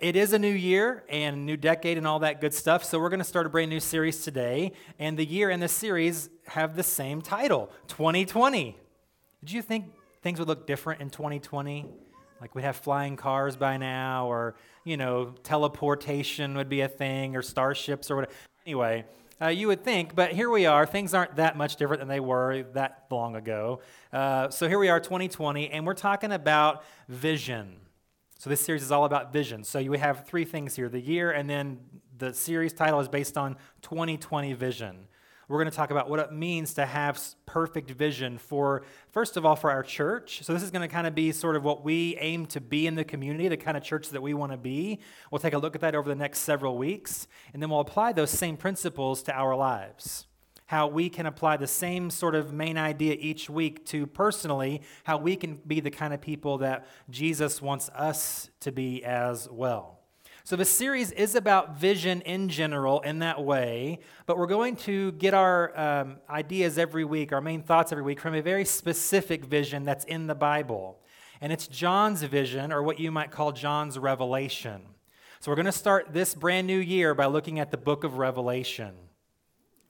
It is a new year and new decade and all that good stuff. So we're going to start a brand new series today. And the year and the series have the same title 2020. Did you think things would look different in 2020? Like we'd have flying cars by now, or, you know, teleportation would be a thing, or starships, or whatever. Anyway, uh, you would think, but here we are. Things aren't that much different than they were that long ago. Uh, so here we are, 2020, and we're talking about vision. So this series is all about vision. So you have three things here the year, and then the series title is based on 2020 vision. We're going to talk about what it means to have perfect vision for, first of all, for our church. So, this is going to kind of be sort of what we aim to be in the community, the kind of church that we want to be. We'll take a look at that over the next several weeks, and then we'll apply those same principles to our lives how we can apply the same sort of main idea each week to personally how we can be the kind of people that Jesus wants us to be as well. So, the series is about vision in general in that way, but we're going to get our um, ideas every week, our main thoughts every week, from a very specific vision that's in the Bible. And it's John's vision, or what you might call John's revelation. So, we're going to start this brand new year by looking at the book of Revelation.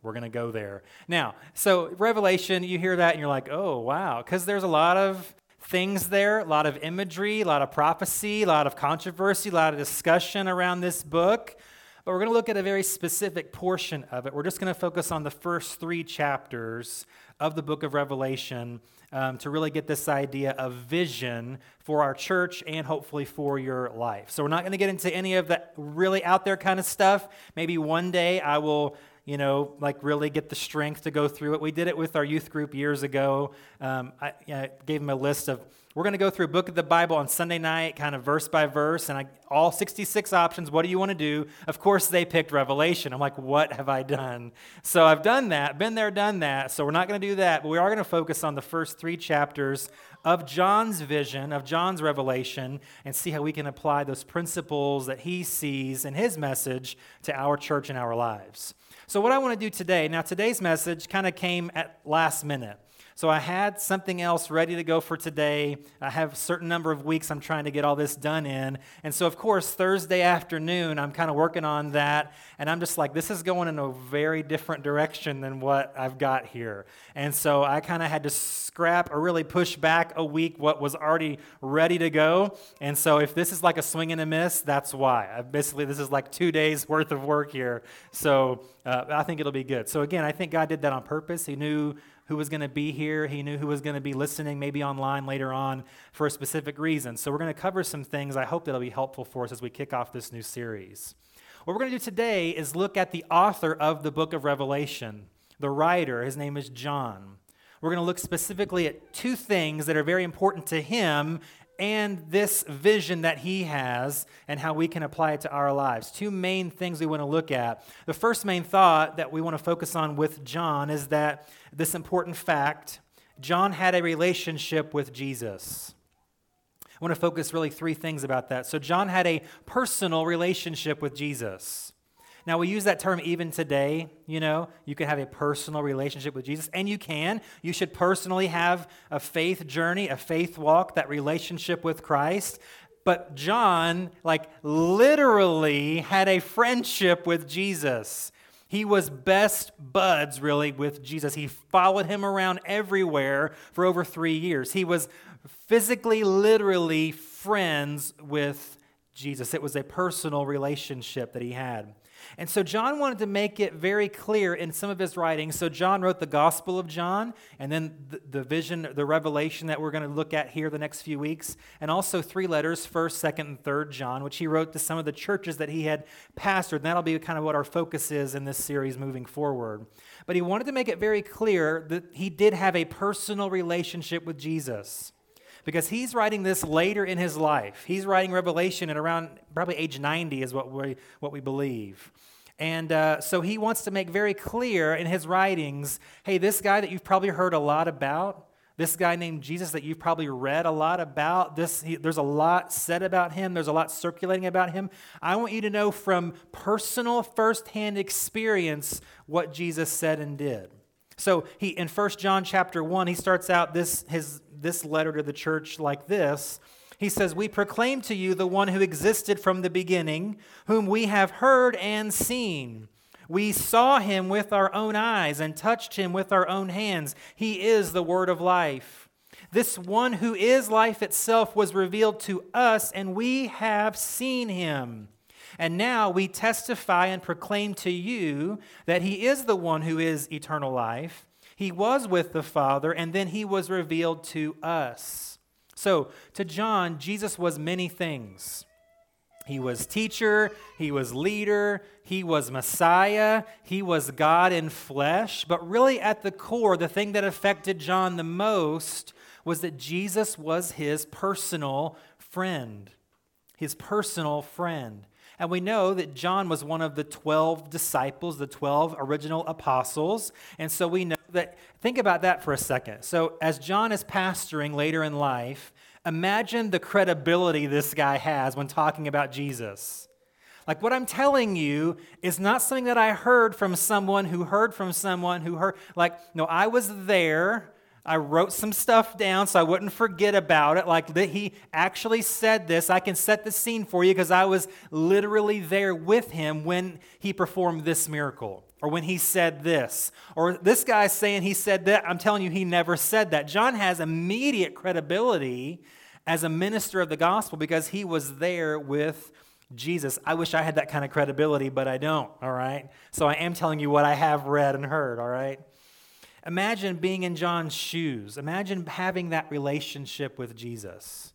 We're going to go there. Now, so Revelation, you hear that and you're like, oh, wow, because there's a lot of things there, a lot of imagery, a lot of prophecy, a lot of controversy, a lot of discussion around this book. But we're going to look at a very specific portion of it. We're just going to focus on the first three chapters of the book of Revelation um, to really get this idea of vision for our church and hopefully for your life. So, we're not going to get into any of that really out there kind of stuff. Maybe one day I will you know, like really get the strength to go through it. We did it with our youth group years ago. Um, I, I, gave them a list of, we're going to go through a book of the Bible on Sunday night, kind of verse by verse, and I, all 66 options. What do you want to do? Of course, they picked Revelation. I'm like, what have I done? So I've done that, been there, done that. So we're not going to do that, but we are going to focus on the first three chapters of John's vision, of John's revelation, and see how we can apply those principles that he sees in his message to our church and our lives. So, what I want to do today, now today's message kind of came at last minute. So I had something else ready to go for today. I have a certain number of weeks I'm trying to get all this done in. And so, of course, Thursday afternoon, I'm kind of working on that. And I'm just like, this is going in a very different direction than what I've got here. And so I kind of had to scrap or really push back a week what was already ready to go. And so if this is like a swing and a miss, that's why. Basically, this is like two days worth of work here. So uh, I think it'll be good. So again, I think God did that on purpose. He knew who was going to be here. He knew who was going to be listening, maybe online later on, for a specific reason. So, we're going to cover some things. I hope that'll be helpful for us as we kick off this new series. What we're going to do today is look at the author of the book of Revelation, the writer. His name is John. We're going to look specifically at two things that are very important to him and this vision that he has and how we can apply it to our lives. Two main things we want to look at. The first main thought that we want to focus on with John is that this important fact John had a relationship with Jesus. I want to focus really three things about that. So, John had a personal relationship with Jesus. Now, we use that term even today. You know, you can have a personal relationship with Jesus, and you can. You should personally have a faith journey, a faith walk, that relationship with Christ. But John, like, literally had a friendship with Jesus. He was best buds, really, with Jesus. He followed him around everywhere for over three years. He was physically, literally friends with Jesus. It was a personal relationship that he had. And so John wanted to make it very clear in some of his writings. So John wrote the Gospel of John, and then the, the vision, the revelation that we're going to look at here the next few weeks, and also three letters, 1st, 2nd, and 3rd John, which he wrote to some of the churches that he had pastored. And that'll be kind of what our focus is in this series moving forward. But he wanted to make it very clear that he did have a personal relationship with Jesus because he's writing this later in his life. He's writing Revelation at around probably age 90, is what we, what we believe. And uh, so he wants to make very clear in his writings hey, this guy that you've probably heard a lot about, this guy named Jesus that you've probably read a lot about, this, he, there's a lot said about him, there's a lot circulating about him. I want you to know from personal, firsthand experience what Jesus said and did. So he in 1 John chapter 1, he starts out this his this letter to the church like this He says, We proclaim to you the one who existed from the beginning, whom we have heard and seen. We saw him with our own eyes and touched him with our own hands. He is the word of life. This one who is life itself was revealed to us, and we have seen him. And now we testify and proclaim to you that he is the one who is eternal life. He was with the Father, and then he was revealed to us. So, to John, Jesus was many things. He was teacher, he was leader, he was Messiah, he was God in flesh. But really, at the core, the thing that affected John the most was that Jesus was his personal friend. His personal friend. And we know that John was one of the 12 disciples, the 12 original apostles. And so we know that, think about that for a second. So, as John is pastoring later in life, imagine the credibility this guy has when talking about Jesus. Like, what I'm telling you is not something that I heard from someone who heard from someone who heard. Like, no, I was there. I wrote some stuff down so I wouldn't forget about it. Like he actually said this. I can set the scene for you because I was literally there with him when he performed this miracle or when he said this. Or this guy's saying he said that. I'm telling you, he never said that. John has immediate credibility as a minister of the gospel because he was there with Jesus. I wish I had that kind of credibility, but I don't, all right? So I am telling you what I have read and heard, all right? Imagine being in John's shoes. Imagine having that relationship with Jesus.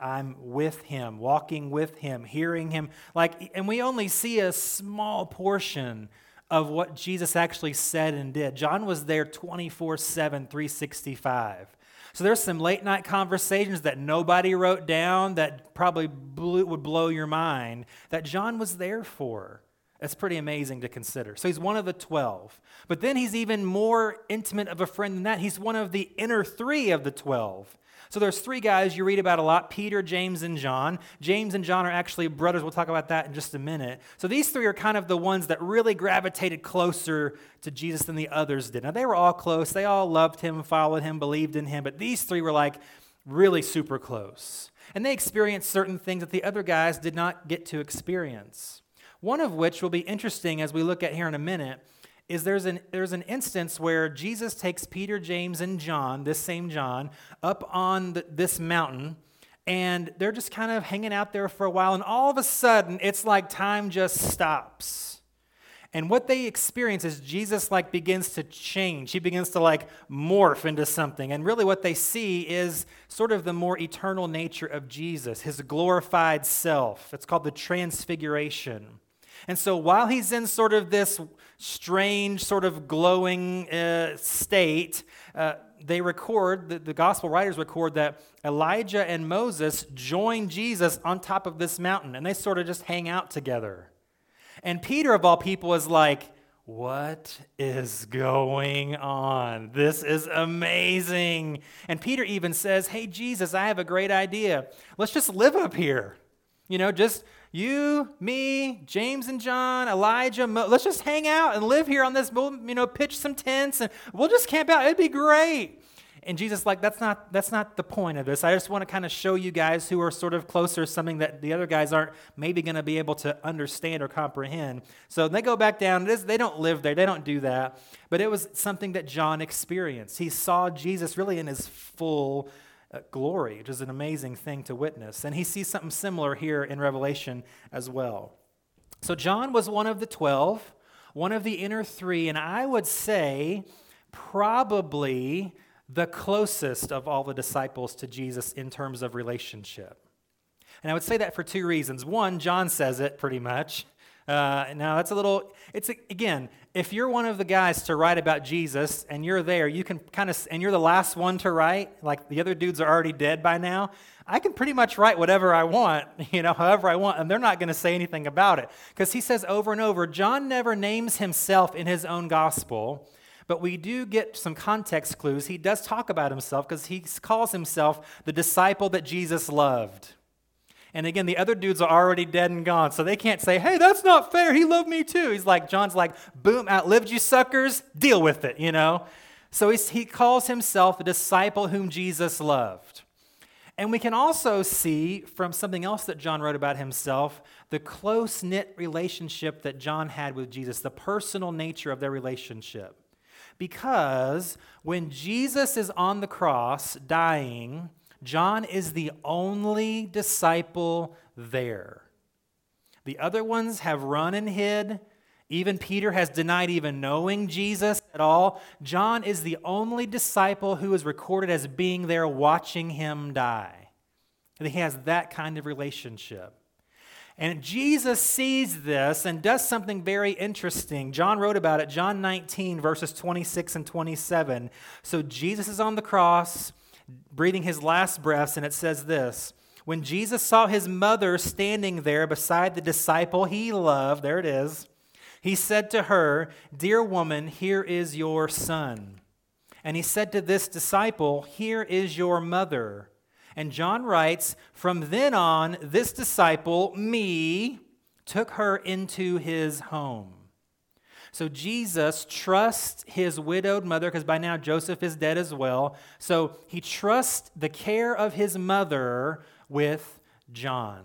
I'm with him, walking with him, hearing him. Like, and we only see a small portion of what Jesus actually said and did. John was there 24 7, 365. So there's some late night conversations that nobody wrote down that probably blew, would blow your mind that John was there for. That's pretty amazing to consider. So he's one of the 12. But then he's even more intimate of a friend than that. He's one of the inner three of the 12. So there's three guys you read about a lot Peter, James, and John. James and John are actually brothers. We'll talk about that in just a minute. So these three are kind of the ones that really gravitated closer to Jesus than the others did. Now they were all close. They all loved him, followed him, believed in him. But these three were like really super close. And they experienced certain things that the other guys did not get to experience. One of which will be interesting as we look at here in a minute is there's an, there's an instance where Jesus takes Peter, James, and John, this same John, up on the, this mountain, and they're just kind of hanging out there for a while, and all of a sudden, it's like time just stops. And what they experience is Jesus like begins to change. He begins to like morph into something. And really what they see is sort of the more eternal nature of Jesus, his glorified self. It's called the transfiguration. And so while he's in sort of this strange, sort of glowing uh, state, uh, they record, the, the gospel writers record that Elijah and Moses join Jesus on top of this mountain, and they sort of just hang out together. And Peter, of all people, is like, what is going on? This is amazing. And Peter even says, Hey, Jesus, I have a great idea. Let's just live up here. You know, just you, me, James and John, Elijah, Mo- let's just hang out and live here on this, we'll, you know, pitch some tents and we'll just camp out. It'd be great. And Jesus like, that's not, that's not the point of this. I just want to kind of show you guys who are sort of closer something that the other guys aren't maybe going to be able to understand or comprehend. So they go back down. They don't live there. They don't do that. But it was something that John experienced. He saw Jesus really in his full Uh, glory, which is an amazing thing to witness. And he sees something similar here in Revelation as well. So John was one of the 12, one of the inner three, and I would say probably the closest of all the disciples to Jesus in terms of relationship. And I would say that for two reasons. One, John says it pretty much. Uh, now, that's a little, it's again, if you're one of the guys to write about Jesus and you're there, you can kind of, and you're the last one to write, like the other dudes are already dead by now, I can pretty much write whatever I want, you know, however I want, and they're not going to say anything about it. Because he says over and over, John never names himself in his own gospel, but we do get some context clues. He does talk about himself because he calls himself the disciple that Jesus loved. And again, the other dudes are already dead and gone, so they can't say, hey, that's not fair. He loved me too. He's like, John's like, boom, outlived you suckers, deal with it, you know? So he calls himself the disciple whom Jesus loved. And we can also see from something else that John wrote about himself the close knit relationship that John had with Jesus, the personal nature of their relationship. Because when Jesus is on the cross dying, John is the only disciple there. The other ones have run and hid. Even Peter has denied even knowing Jesus at all. John is the only disciple who is recorded as being there watching him die. And he has that kind of relationship. And Jesus sees this and does something very interesting. John wrote about it, John 19, verses 26 and 27. So Jesus is on the cross, breathing his last breaths, and it says this When Jesus saw his mother standing there beside the disciple he loved, there it is, he said to her, Dear woman, here is your son. And he said to this disciple, Here is your mother. And John writes, From then on, this disciple, me, took her into his home. So Jesus trusts his widowed mother, because by now Joseph is dead as well. So he trusts the care of his mother with John.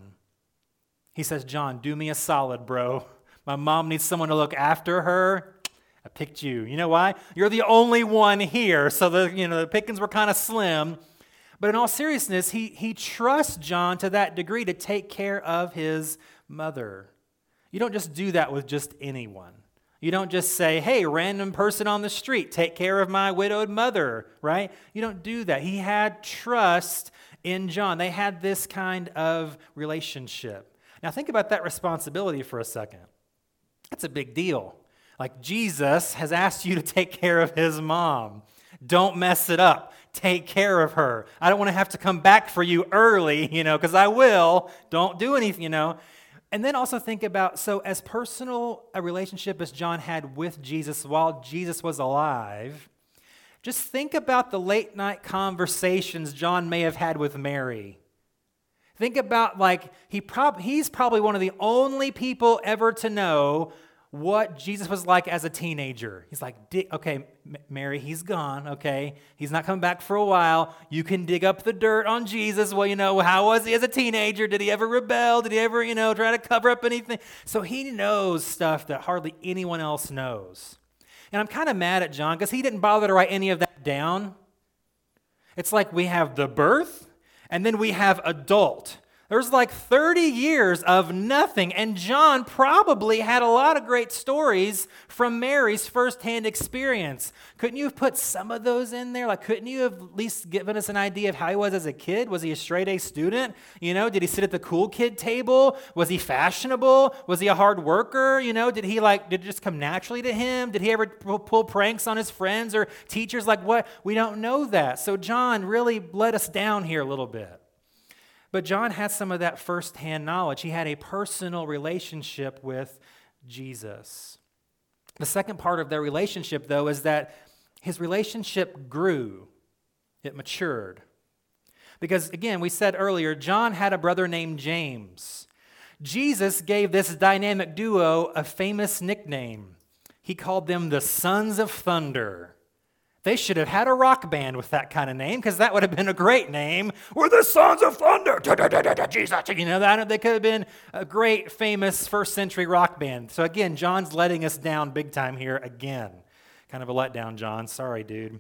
He says, John, do me a solid, bro. My mom needs someone to look after her. I picked you. You know why? You're the only one here. So the, you know, the pickings were kind of slim. But in all seriousness, he, he trusts John to that degree to take care of his mother. You don't just do that with just anyone. You don't just say, hey, random person on the street, take care of my widowed mother, right? You don't do that. He had trust in John. They had this kind of relationship. Now, think about that responsibility for a second. That's a big deal. Like, Jesus has asked you to take care of his mom. Don't mess it up take care of her. I don't want to have to come back for you early, you know, because I will. Don't do anything, you know. And then also think about so, as personal a relationship as John had with Jesus while Jesus was alive, just think about the late night conversations John may have had with Mary. Think about like he prob- he's probably one of the only people ever to know what Jesus was like as a teenager. He's like, okay, Mary, he's gone, okay? He's not coming back for a while. You can dig up the dirt on Jesus. Well, you know, how was he as a teenager? Did he ever rebel? Did he ever, you know, try to cover up anything? So he knows stuff that hardly anyone else knows. And I'm kind of mad at John because he didn't bother to write any of that down. It's like we have the birth and then we have adult. There's like 30 years of nothing, and John probably had a lot of great stories from Mary's firsthand experience. Couldn't you have put some of those in there? Like, couldn't you have at least given us an idea of how he was as a kid? Was he a straight A student? You know, did he sit at the cool kid table? Was he fashionable? Was he a hard worker? You know, did he like, did it just come naturally to him? Did he ever pull pranks on his friends or teachers? Like, what? We don't know that. So, John really let us down here a little bit. But John had some of that firsthand knowledge. He had a personal relationship with Jesus. The second part of their relationship, though, is that his relationship grew, it matured. Because, again, we said earlier, John had a brother named James. Jesus gave this dynamic duo a famous nickname. He called them the Sons of Thunder. They should have had a rock band with that kind of name because that would have been a great name. We're the Sons of Thunder. Jesus. You know, that they could have been a great, famous first century rock band. So again, John's letting us down big time here again. Kind of a letdown, John. Sorry, dude.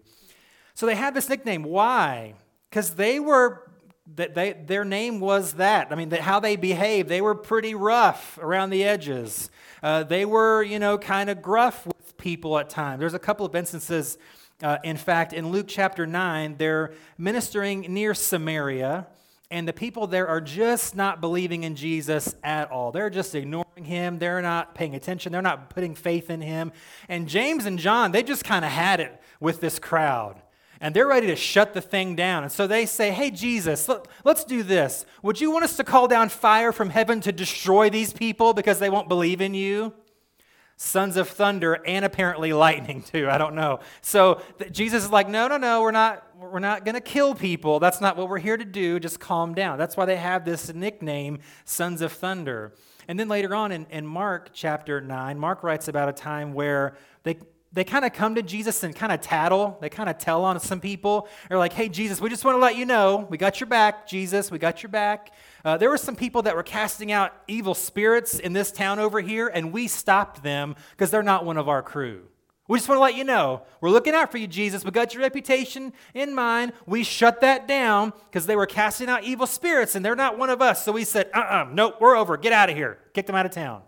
So they had this nickname. Why? Because they were that they, their name was that. I mean, how they behaved, they were pretty rough around the edges. Uh, they were, you know, kind of gruff with people at times. There's a couple of instances uh, in fact, in Luke chapter 9, they're ministering near Samaria, and the people there are just not believing in Jesus at all. They're just ignoring him. They're not paying attention. They're not putting faith in him. And James and John, they just kind of had it with this crowd. And they're ready to shut the thing down. And so they say, Hey, Jesus, let, us do this. Would you want us to call down fire from heaven to destroy these people because they won't believe in you? Sons of thunder and apparently lightning too. I don't know. So jesus is like no no no we're not we're not going to kill people. That's not what we're here to do. Just calm down. That's why they have this nickname sons of thunder. And then later on in, in mark chapter 9 mark writes about a time where they they kind of come to Jesus and kind of tattle. They kind of tell on some people. They're like, hey, Jesus, we just want to let you know we got your back, Jesus, we got your back. Uh, there were some people that were casting out evil spirits in this town over here, and we stopped them because they're not one of our crew. We just want to let you know we're looking out for you, Jesus. We got your reputation in mind. We shut that down because they were casting out evil spirits and they're not one of us. So we said, uh uh-uh, uh, nope, we're over. Get out of here. Kick them out of town.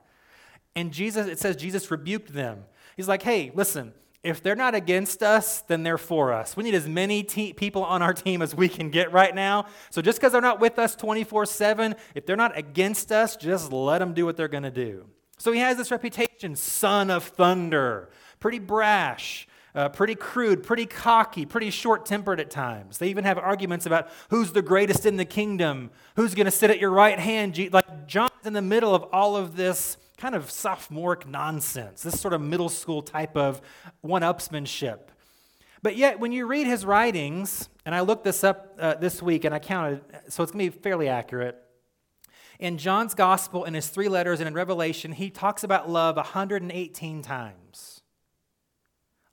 And Jesus, it says Jesus rebuked them. He's like, hey, listen, if they're not against us, then they're for us. We need as many te- people on our team as we can get right now. So just because they're not with us 24 7, if they're not against us, just let them do what they're going to do. So he has this reputation, son of thunder, pretty brash. Uh, pretty crude, pretty cocky, pretty short tempered at times. They even have arguments about who's the greatest in the kingdom, who's going to sit at your right hand. Like John's in the middle of all of this kind of sophomoric nonsense, this sort of middle school type of one upsmanship. But yet, when you read his writings, and I looked this up uh, this week and I counted, so it's going to be fairly accurate. In John's gospel, in his three letters, and in Revelation, he talks about love 118 times.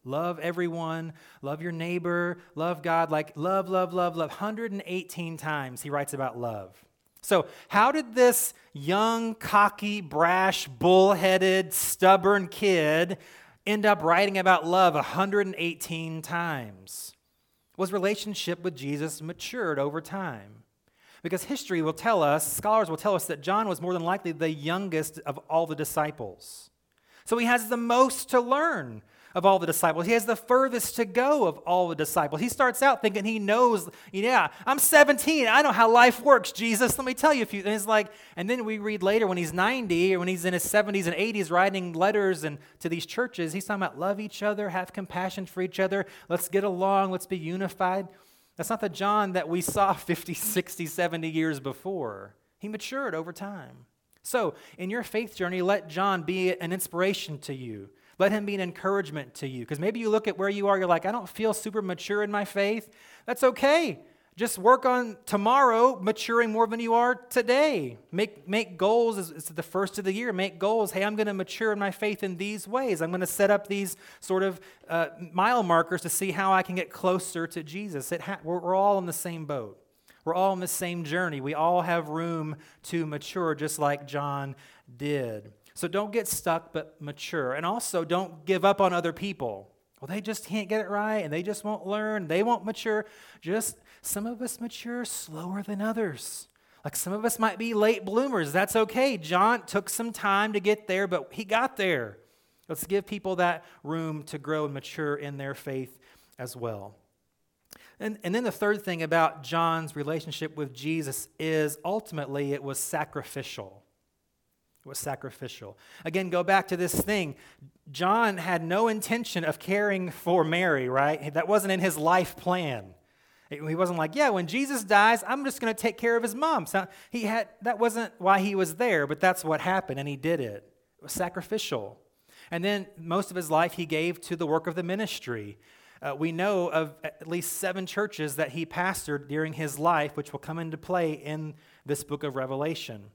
Love everyone, love your neighbor, love God, like love, love, love, love. 118 times he writes about love. So, how did this young, cocky, brash, bullheaded, stubborn kid end up writing about love 118 times? Was relationship with Jesus matured over time? Because history will tell us, scholars will tell us that John was more than likely the youngest of all the disciples. So he has the most to learn of all the disciples. He has the furthest to go of all the disciples. He starts out thinking he knows, yeah, I'm 17. I know how life works, Jesus. Let me tell you a few. And it's like, and then we read later when he's 90 or when he's in his 70s and 80s writing letters and to these churches, he's talking about love each other, have compassion for each other, let's get along, let's be unified. That's not the John that we saw 50, 60, 70 years before. He matured over time. So, in your faith journey, let John be an inspiration to you. Let him be an encouragement to you. Because maybe you look at where you are, you're like, I don't feel super mature in my faith. That's okay. Just work on tomorrow maturing more than you are today. Make, make goals. It's the first of the year. Make goals. Hey, I'm going to mature in my faith in these ways. I'm going to set up these sort of uh, mile markers to see how I can get closer to Jesus. Ha- we're, we're all in the same boat. We're all on the same journey. We all have room to mature, just like John did. So don't get stuck, but mature. And also don't give up on other people. Well, they just can't get it right and they just won't learn. They won't mature. Just some of us mature slower than others. Like some of us might be late bloomers. That's okay. John took some time to get there, but he got there. Let's give people that room to grow and mature in their faith as well. And, and then the third thing about John's relationship with Jesus is ultimately it was sacrificial. Was sacrificial. Again, go back to this thing. John had no intention of caring for Mary, right? That wasn't in his life plan. He wasn't like, yeah, when Jesus dies, I'm just going to take care of his mom. So he had that wasn't why he was there, but that's what happened, and he did it. It was sacrificial. And then most of his life he gave to the work of the ministry. Uh, we know of at least seven churches that he pastored during his life, which will come into play in this book of Revelation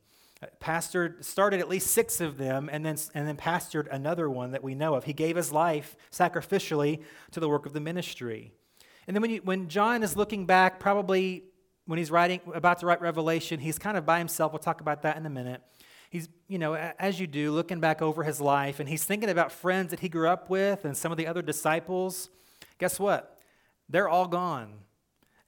pastored started at least six of them and then, and then pastored another one that we know of. He gave his life sacrificially to the work of the ministry. And then when, you, when john is looking back probably when he's writing about to write revelation he's kind of by himself. We'll talk about that in a minute. He's you know as you do looking back over his life and he's thinking about friends that he grew up with and some of the other disciples. Guess what? They're all gone.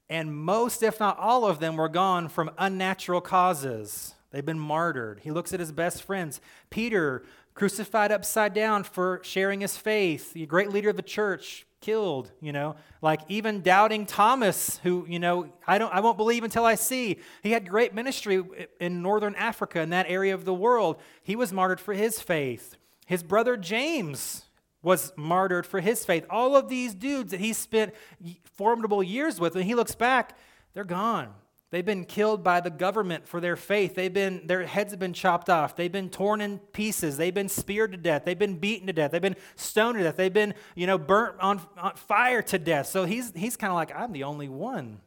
And most if not all of them were gone from unnatural causes They've been martyred. He looks at his best friends. Peter, crucified upside down for sharing his faith, the great leader of the church, killed, you know. Like even doubting Thomas, who, you know, I don't I won't believe until I see. He had great ministry in northern Africa, in that area of the world. He was martyred for his faith. His brother James was martyred for his faith. All of these dudes that he spent formidable years with, when he looks back, they're gone. They've been killed by the government for their faith. They've been, their heads have been chopped off. They've been torn in pieces. They've been speared to death. They've been beaten to death. They've been stoned to death. They've been, you know, burnt on, on fire to death. So he's, he's kind of like, I'm the only one.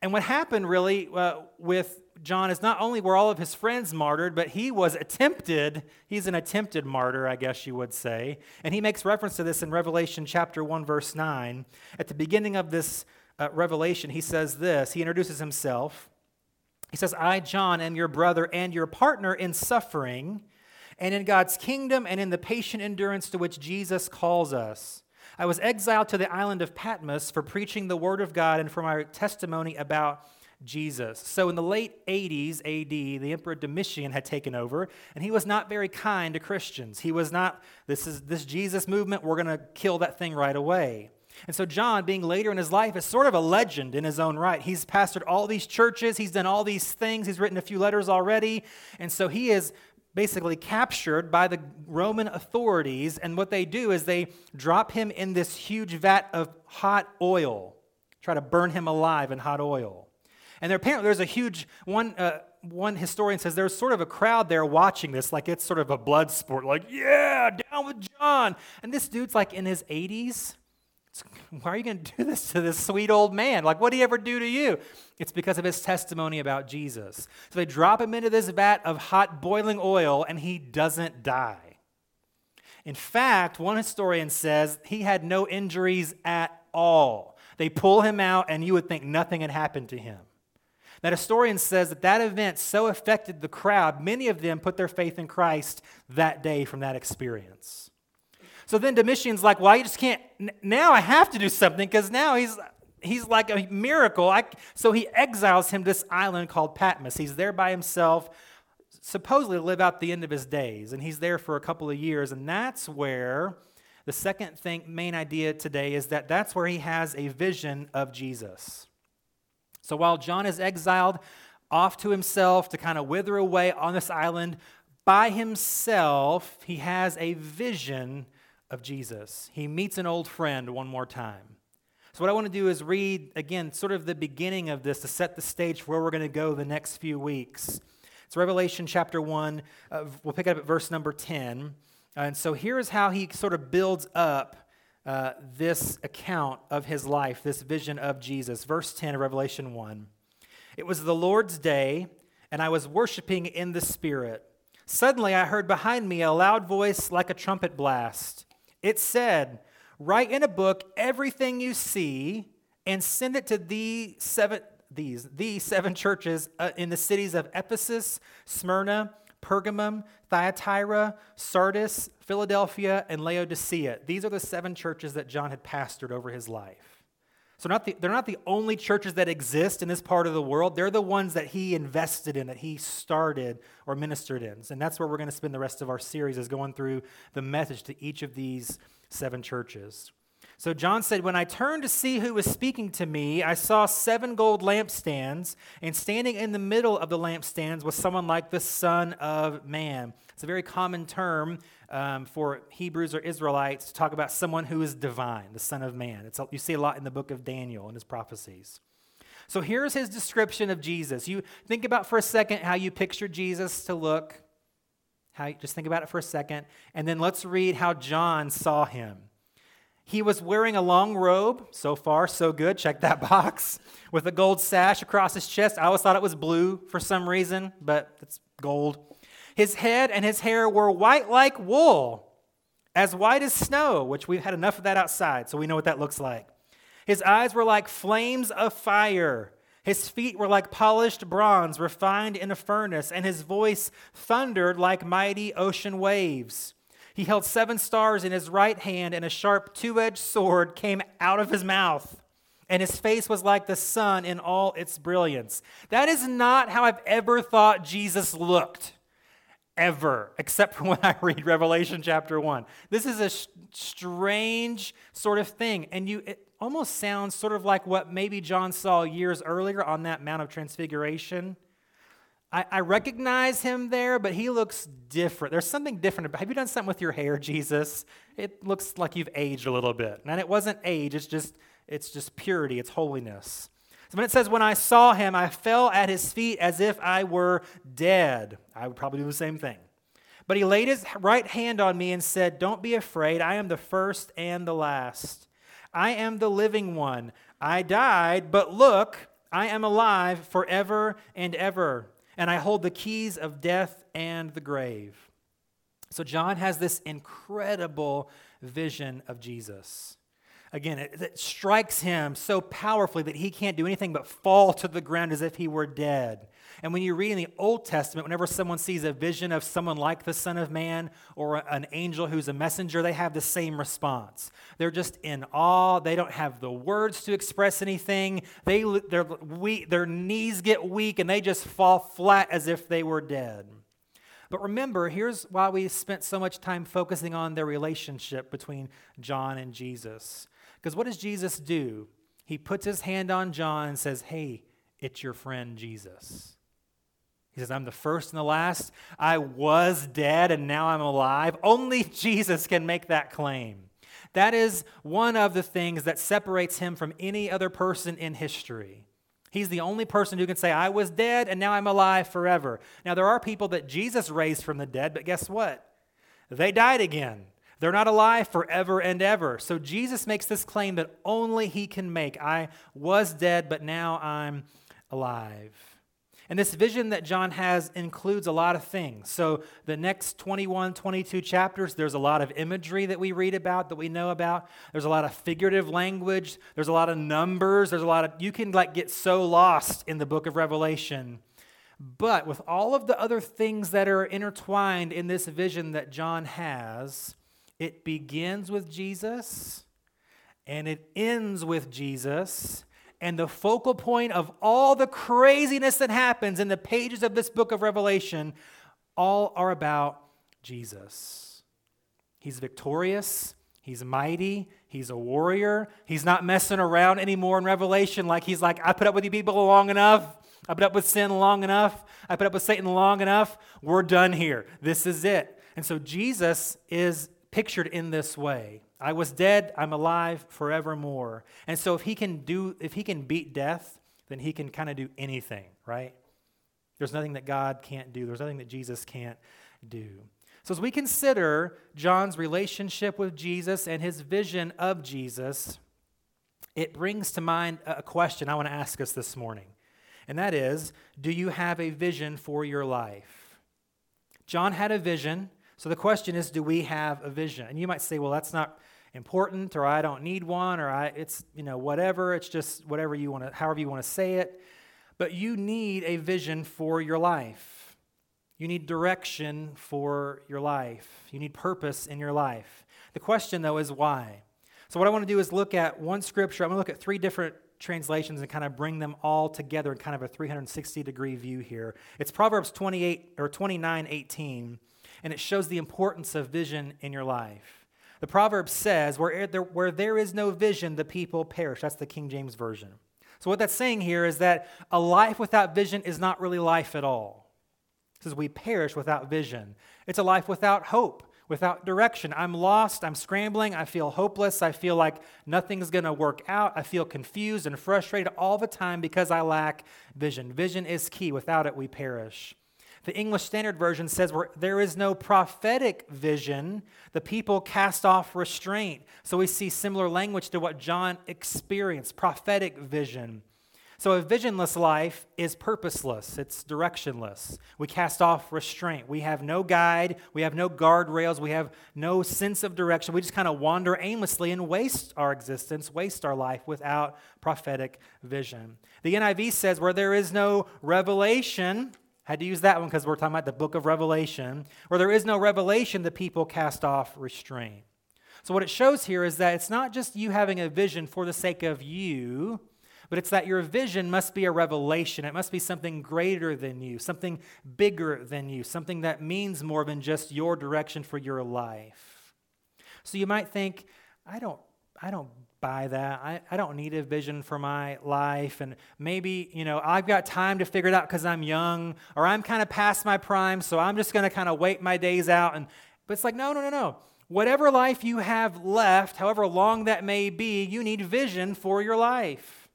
And what happened really uh, with John is not only were all of his friends martyred, but he was attempted. He's an attempted martyr, I guess you would say. And he makes reference to this in Revelation chapter 1, verse 9. At the beginning of this uh, revelation, he says this He introduces himself. He says, I, John, am your brother and your partner in suffering and in God's kingdom and in the patient endurance to which Jesus calls us. I was exiled to the island of Patmos for preaching the word of God and for my testimony about Jesus. So in the late 80s AD, the Emperor Domitian had taken over, and he was not very kind to Christians. He was not, this is this Jesus movement, we're going to kill that thing right away. And so, John, being later in his life, is sort of a legend in his own right. He's pastored all these churches, he's done all these things, he's written a few letters already. And so, he is basically captured by the Roman authorities. And what they do is they drop him in this huge vat of hot oil, try to burn him alive in hot oil. And there, apparently, there's a huge one. Uh, one historian says there's sort of a crowd there watching this, like it's sort of a blood sport, like, yeah, down with John. And this dude's like in his 80s why are you going to do this to this sweet old man? Like, what did he ever do to you? It's because of his testimony about Jesus. So they drop him into this vat of hot boiling oil, and he doesn't die. In fact, one historian says he had no injuries at all. They pull him out, and you would think nothing had happened to him. That historian says that that event so affected the crowd, many of them put their faith in Christ that day from that experience. So then Domitian's like, well, I just can't, now I have to do something because now he's, he's like a miracle. I, so he exiles him to this island called Patmos. He's there by himself, supposedly to live out the end of his days. And he's there for a couple of years. And that's where the second thing, main idea today is that that's where he has a vision of Jesus. So while John is exiled off to himself to kind of wither away on this island by himself, he has a vision of Jesus. He meets an old friend one more time. So, what I want to do is read again, sort of the beginning of this to set the stage for where we're going to go the next few weeks. It's Revelation chapter 1. Uh, we'll pick it up at verse number 10. And so, here is how he sort of builds up uh, this account of his life, this vision of Jesus. Verse 10 of Revelation 1. It was the Lord's day, and I was worshiping in the Spirit. Suddenly, I heard behind me a loud voice like a trumpet blast. It said, Write in a book everything you see and send it to the seven, these, the seven churches uh, in the cities of Ephesus, Smyrna, Pergamum, Thyatira, Sardis, Philadelphia, and Laodicea. These are the seven churches that John had pastored over his life. So not the, they're not the only churches that exist in this part of the world. They're the ones that he invested in, that he started or ministered in. And that's where we're going to spend the rest of our series is going through the message to each of these seven churches. So John said, When I turned to see who was speaking to me, I saw seven gold lampstands, and standing in the middle of the lampstands was someone like the Son of Man. It's a very common term um, for Hebrews or Israelites to talk about someone who is divine, the Son of Man. It's, you see a lot in the book of Daniel and his prophecies. So here's his description of Jesus. You think about for a second how you picture Jesus to look. How, just think about it for a second. And then let's read how John saw him. He was wearing a long robe. So far, so good. Check that box. With a gold sash across his chest. I always thought it was blue for some reason, but it's gold. His head and his hair were white like wool, as white as snow, which we've had enough of that outside, so we know what that looks like. His eyes were like flames of fire. His feet were like polished bronze refined in a furnace, and his voice thundered like mighty ocean waves. He held seven stars in his right hand, and a sharp two edged sword came out of his mouth. And his face was like the sun in all its brilliance. That is not how I've ever thought Jesus looked ever, except for when I read Revelation chapter 1. This is a sh- strange sort of thing. And you, it almost sounds sort of like what maybe John saw years earlier on that Mount of Transfiguration. I, I recognize him there, but he looks different. There's something different Have you done something with your hair, Jesus? It looks like you've aged a little bit. And it wasn't age, it's just, it's just purity, it's holiness. When it says, When I saw him, I fell at his feet as if I were dead. I would probably do the same thing. But he laid his right hand on me and said, Don't be afraid. I am the first and the last. I am the living one. I died, but look, I am alive forever and ever, and I hold the keys of death and the grave. So, John has this incredible vision of Jesus. Again, it, it, strikes him so powerfully that he can't do anything but fall to the ground as if he were dead. And when you read in the Old Testament, whenever someone sees a vision of someone like the Son of Man or an angel who's a messenger, they have the same response. They're just in awe. They don't have the words to express anything. They, weak, their knees get weak and they just fall flat as if they were dead. But remember, here's why we spent so much time focusing on their relationship between John and Jesus. Because what does Jesus do? He puts his hand on John and says, Hey, it's your friend Jesus. He says, I'm the first and the last. I was dead and now I'm alive. Only Jesus can make that claim. That is one of the things that separates him from any other person in history. He's the only person who can say, I was dead and now I'm alive forever. Now, there are people that Jesus raised from the dead, but guess what? They died again. They're not alive forever and ever. So Jesus makes this claim that only he can make. I was dead, but now I'm alive. And this vision that John has includes a lot of things. So, the next 21, 22 chapters, there's a lot of imagery that we read about, that we know about. There's a lot of figurative language. There's a lot of numbers. There's a lot of, you can like get so lost in the book of Revelation. But with all of the other things that are intertwined in this vision that John has, it begins with Jesus and it ends with Jesus. And the focal point of all the craziness that happens in the pages of this book of Revelation all are about Jesus. He's victorious, he's mighty, he's a warrior. He's not messing around anymore in Revelation like he's like, I put up with you people long enough. I put up with sin long enough. I put up with Satan long enough. We're done here. This is it. And so Jesus is pictured in this way. I was dead, I'm alive forevermore. And so if he can do if he can beat death, then he can kind of do anything, right? There's nothing that God can't do. There's nothing that Jesus can't do. So as we consider John's relationship with Jesus and his vision of Jesus, it brings to mind a question I want to ask us this morning. And that is, do you have a vision for your life? John had a vision so the question is, do we have a vision? And you might say, well, that's not important, or I don't need one, or I, it's, you know, whatever. It's just whatever you want to, however you want to say it. But you need a vision for your life. You need direction for your life. You need purpose in your life. The question, though, is why? So, what I want to do is look at one scripture. I'm going to look at three different translations and kind of bring them all together in kind of a 360 degree view here. It's Proverbs 28 or 29 18 and it shows the importance of vision in your life. The proverb says, where there, where there is no vision, the people perish. That's the King James Version. So, what that's saying here is that a life without vision is not really life at all. It says we perish without vision. It's a life without hope, without direction. I'm lost, I'm scrambling, I feel hopeless, I feel like nothing's going to work out, I feel confused and frustrated all the time because I lack vision. Vision is key. Without it, we perish. The English Standard Version says, where there is no prophetic vision, the people cast off restraint. So we see similar language to what John experienced prophetic vision. So a visionless life is purposeless, it's directionless. We cast off restraint. We have no guide, we have no guardrails, we have no sense of direction. We just kind of wander aimlessly and waste our existence, waste our life without prophetic vision. The NIV says, where there is no revelation, had to use that one because we're talking about the book of Revelation. Where there is no revelation, the people cast off restraint. So, what it shows here is that it's not just you having a vision for the sake of you, but it's that your vision must be a revelation. It must be something greater than you, something bigger than you, something that means more than just your direction for your life. So, you might think, I don't, I don't buy that. I, I don't need a vision for my life. And maybe, you know, I've got time to figure it out because I'm young or I'm kind of past my prime, so I'm just going to kind of wait my days out. And but it's like, no, no, no, no. Whatever life you have left, however long that may be, you need vision for your life.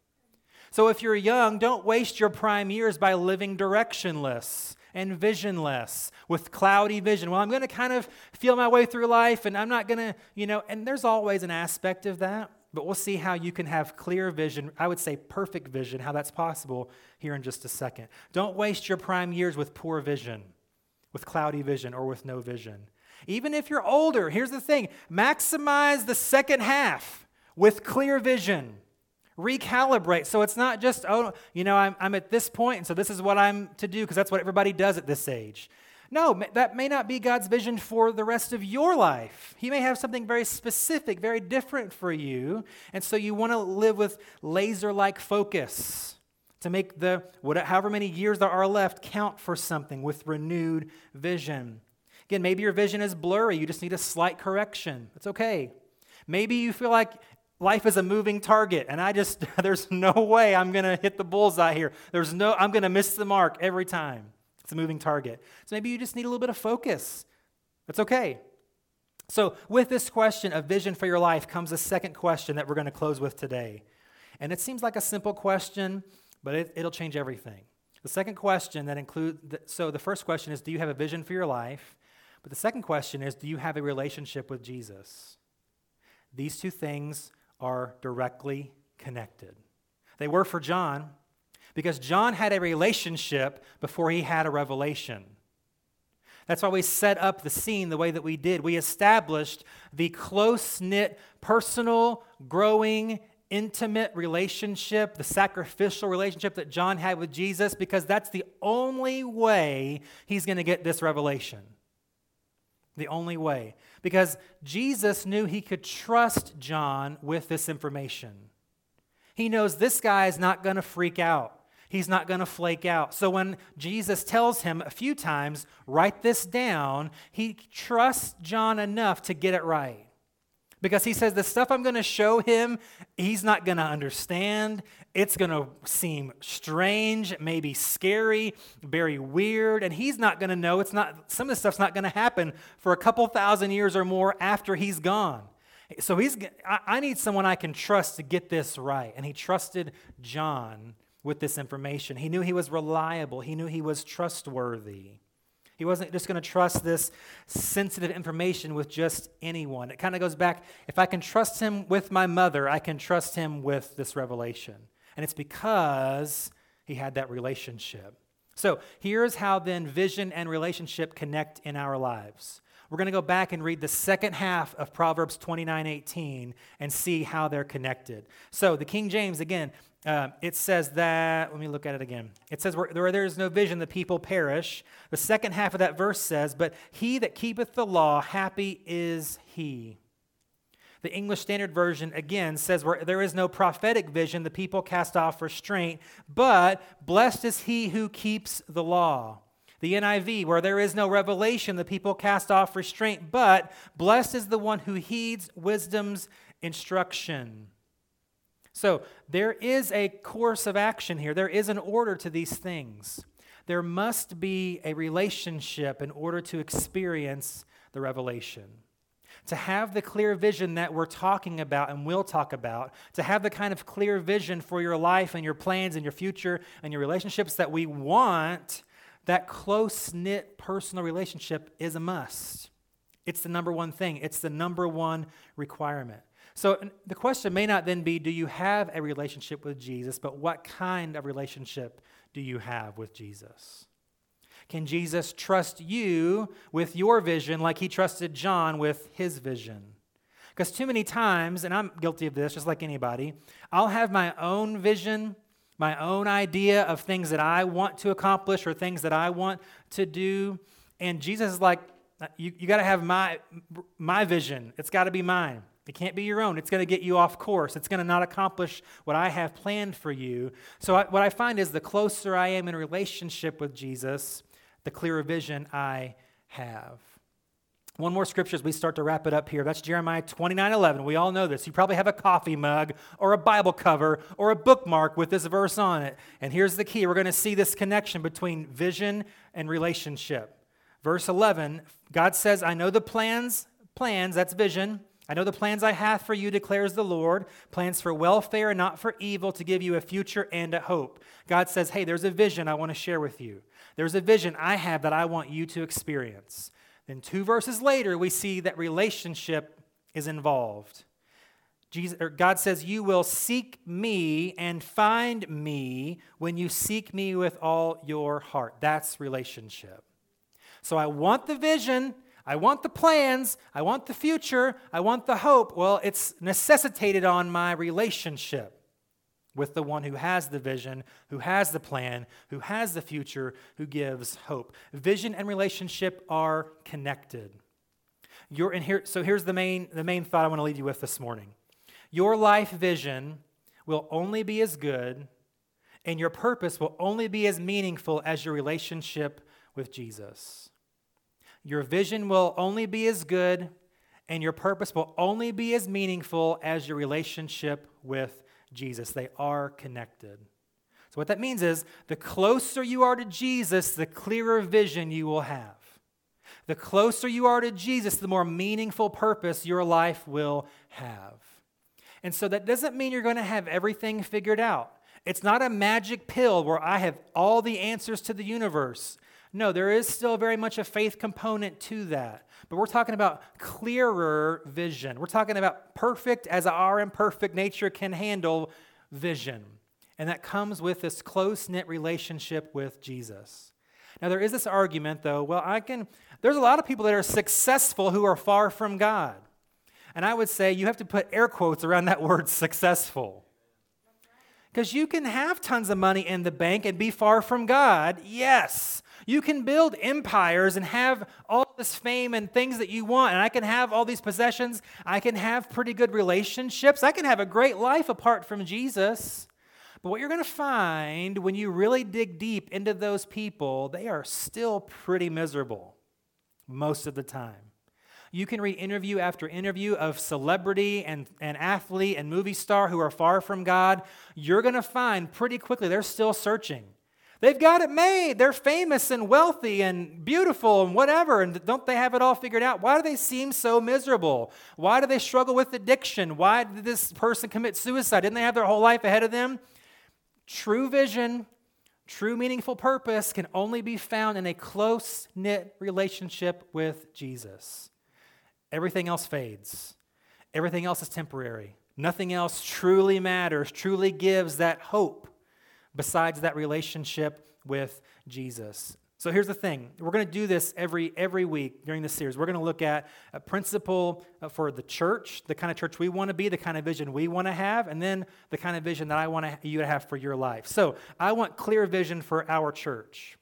So if you're young, don't waste your prime years by living directionless and visionless with cloudy vision. Well, I'm going to kind of feel my way through life and I'm not going to, you know, and there's always an aspect of that. But we'll see how you can have clear vision. I would say perfect vision, how that's possible here in just a second. Don't waste your prime years with poor vision, with cloudy vision, or with no vision. Even if you're older, here's the thing maximize the second half with clear vision. Recalibrate. So it's not just, oh, you know, I'm, I'm at this point, and so this is what I'm to do because that's what everybody does at this age. No, that may not be God's vision for the rest of your life. He may have something very specific, very different for you. And so you want to live with laser like focus to make the whatever, however many years there are left count for something with renewed vision. Again, maybe your vision is blurry. You just need a slight correction. It's okay. Maybe you feel like life is a moving target and I just, there's no way I'm going to hit the bullseye here. There's no, I'm going to miss the mark every time. It's a moving target. So maybe you just need a little bit of focus. That's okay. So, with this question of vision for your life comes a second question that we're going to close with today. And it seems like a simple question, but it, will change everything. The second question that includes, so the first question is, do you have a vision for your life? But the second question is, do you have a relationship with Jesus? These two things are directly connected. They were for John, because John had a relationship before he had a revelation. That's why we set up the scene the way that we did. We established the close knit, personal, growing, intimate relationship, the sacrificial relationship that John had with Jesus, because that's the only way he's going to get this revelation. The only way. Because Jesus knew he could trust John with this information. He knows this guy is not going to freak out. He's not going to flake out. So when Jesus tells him a few times, write this down, he trusts John enough to get it right. Because he says, the stuff I'm going to show him, he's not going to understand. It's going to seem strange, maybe scary, very weird, and he's not going to know. It's not, some of the stuff's not going to happen for a couple thousand years or more after he's gone. So he's, I need someone I can trust to get this right. And he trusted John with this information. He knew he was reliable, he knew he was trustworthy. He wasn't just going to trust this sensitive information with just anyone. It kind of goes back if I can trust him with my mother, I can trust him with this revelation. And it's because he had that relationship. So here's how then vision and relationship connect in our lives. We're going to go back and read the second half of Proverbs 29 18 and see how they're connected. So, the King James, again, uh, it says that, let me look at it again. It says, where, where there is no vision, the people perish. The second half of that verse says, But he that keepeth the law, happy is he. The English Standard Version again says, Where there is no prophetic vision, the people cast off restraint, but blessed is he who keeps the law. The NIV, where there is no revelation, the people cast off restraint, but blessed is the one who heeds wisdom's instruction. So there is a course of action here. There is an order to these things. There must be a relationship in order to experience the revelation. To have the clear vision that we're talking about and will talk about, to have the kind of clear vision for your life and your plans and your future and your relationships that we want, that close knit personal relationship is a must. It's the number one thing, it's the number one requirement. So the question may not then be do you have a relationship with Jesus, but what kind of relationship do you have with Jesus? Can Jesus trust you with your vision like he trusted John with his vision? Because too many times, and I'm guilty of this just like anybody, I'll have my own vision, my own idea of things that I want to accomplish or things that I want to do. And Jesus is like, you, you got to have my, my vision. It's got to be mine. It can't be your own. It's going to get you off course. It's going to not accomplish what I have planned for you. So, I, what I find is the closer I am in relationship with Jesus, the clearer vision I have. One more scripture as we start to wrap it up here. That's Jeremiah 29 11. We all know this. You probably have a coffee mug or a Bible cover or a bookmark with this verse on it. And here's the key we're going to see this connection between vision and relationship. Verse 11 God says, I know the plans, plans, that's vision I know the plans I have for you, declares the Lord plans for welfare and not for evil, to give you a future and a hope. God says, Hey, there's a vision I want to share with you. There's a vision I have that I want you to experience. Then, two verses later, we see that relationship is involved. Jesus, God says, You will seek me and find me when you seek me with all your heart. That's relationship. So I want the vision, I want the plans, I want the future, I want the hope. Well, it's necessitated on my relationship with the one who has the vision, who has the plan, who has the future, who gives hope. Vision and relationship are connected. Your, and here, so here's the main, the main thought I want to leave you with this morning. Your life vision will only be as good, and your purpose will only be as meaningful as your relationship with Jesus. Your vision will only be as good, and your purpose will only be as meaningful as your relationship with Jesus. They are connected. So, what that means is the closer you are to Jesus, the clearer vision you will have. The closer you are to Jesus, the more meaningful purpose your life will have. And so that doesn't mean you're going to have everything figured out. It's not a magic pill where I have all the answers to the universe. No, there is still very much a faith component to that. But we're talking about clearer vision. We're talking about perfect as our imperfect nature can handle vision. And that comes with this close knit relationship with Jesus. Now, there is this argument, though. Well, I can, there's a lot of people that are successful who are far from God. And I would say you have to put air quotes around that word successful. Because you can have tons of money in the bank and be far from God, yes. You can build empires and have all this fame and things that you want, and I can have all these possessions. I can have pretty good relationships. I can have a great life apart from Jesus. But what you're going to find when you really dig deep into those people, they are still pretty miserable most of the time. You can read interview after interview of celebrity and, and athlete and movie star who are far from God. You're going to find pretty quickly they're still searching. They've got it made. They're famous and wealthy and beautiful and whatever. And don't they have it all figured out? Why do they seem so miserable? Why do they struggle with addiction? Why did this person commit suicide? Didn't they have their whole life ahead of them? True vision, true meaningful purpose can only be found in a close knit relationship with Jesus. Everything else fades, everything else is temporary. Nothing else truly matters, truly gives that hope besides that relationship with Jesus. So here's the thing. We're going to do this every, every week during this series. We're going to look at a principle uh, for the church, the kind of church we want to be, the kind of vision we want to have, and then the kind of vision that I want you to have for your life. So I want clear vision for our church.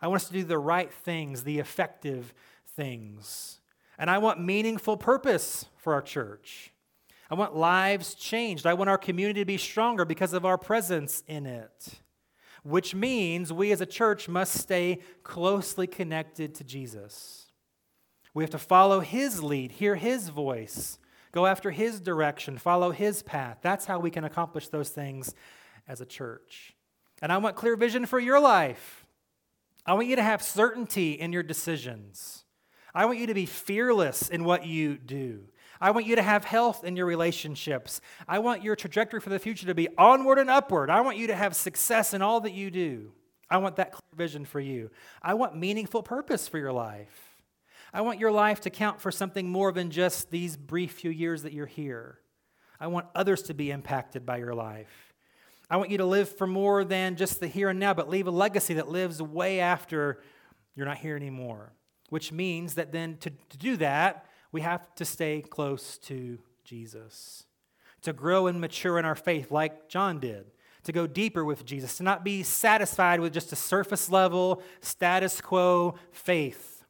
I want us to do the right things, the effective things. And I want meaningful purpose for our church. I want lives changed. I want our community to be stronger because of our presence in it, which means we as a church must stay closely connected to Jesus. We have to follow his lead, hear his voice, go after his direction, follow his path. That's how we can accomplish those things as a church. And I want clear vision for your life. I want you to have certainty in your decisions. I want you to be fearless in what you do. I want you to have health in your relationships. I want your trajectory for the future to be onward and upward. I want you to have success in all that you do. I want that clear vision for you. I want meaningful purpose for your life. I want your life to count for something more than just these brief few years that you're here. I want others to be impacted by your life. I want you to live for more than just the here and now, but leave a legacy that lives way after you're not here anymore. Which means that then to, to do that, we have to stay close to Jesus, to grow and mature in our faith like John did, to go deeper with Jesus, to not be satisfied with just a surface level, status quo faith.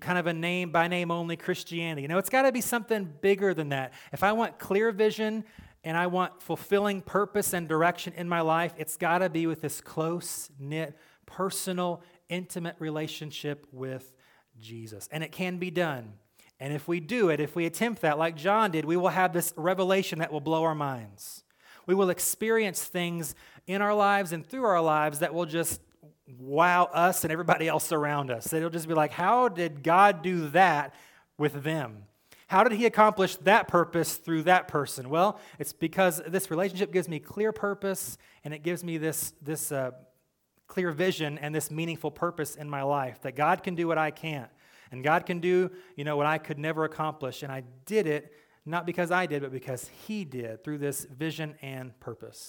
kind of a name by name only Christianity. You know, it's got to be something bigger than that. If I want clear vision and I want fulfilling purpose and direction in my life, it's got to be with this close knit, personal, intimate relationship with Jesus. And it can be done and if we do it, if we attempt that like John did, we will have this revelation that will blow our minds. We will experience things in our lives and through our lives that will just wow us and everybody else around us. It'll just be like, how did God do that with them? How did he accomplish that purpose through that person? Well, it's because this relationship gives me clear purpose and it gives me this, this uh, clear vision and this meaningful purpose in my life that God can do what I can't. And God can do, you know, what I could never accomplish. And I did it not because I did, but because He did through this vision and purpose.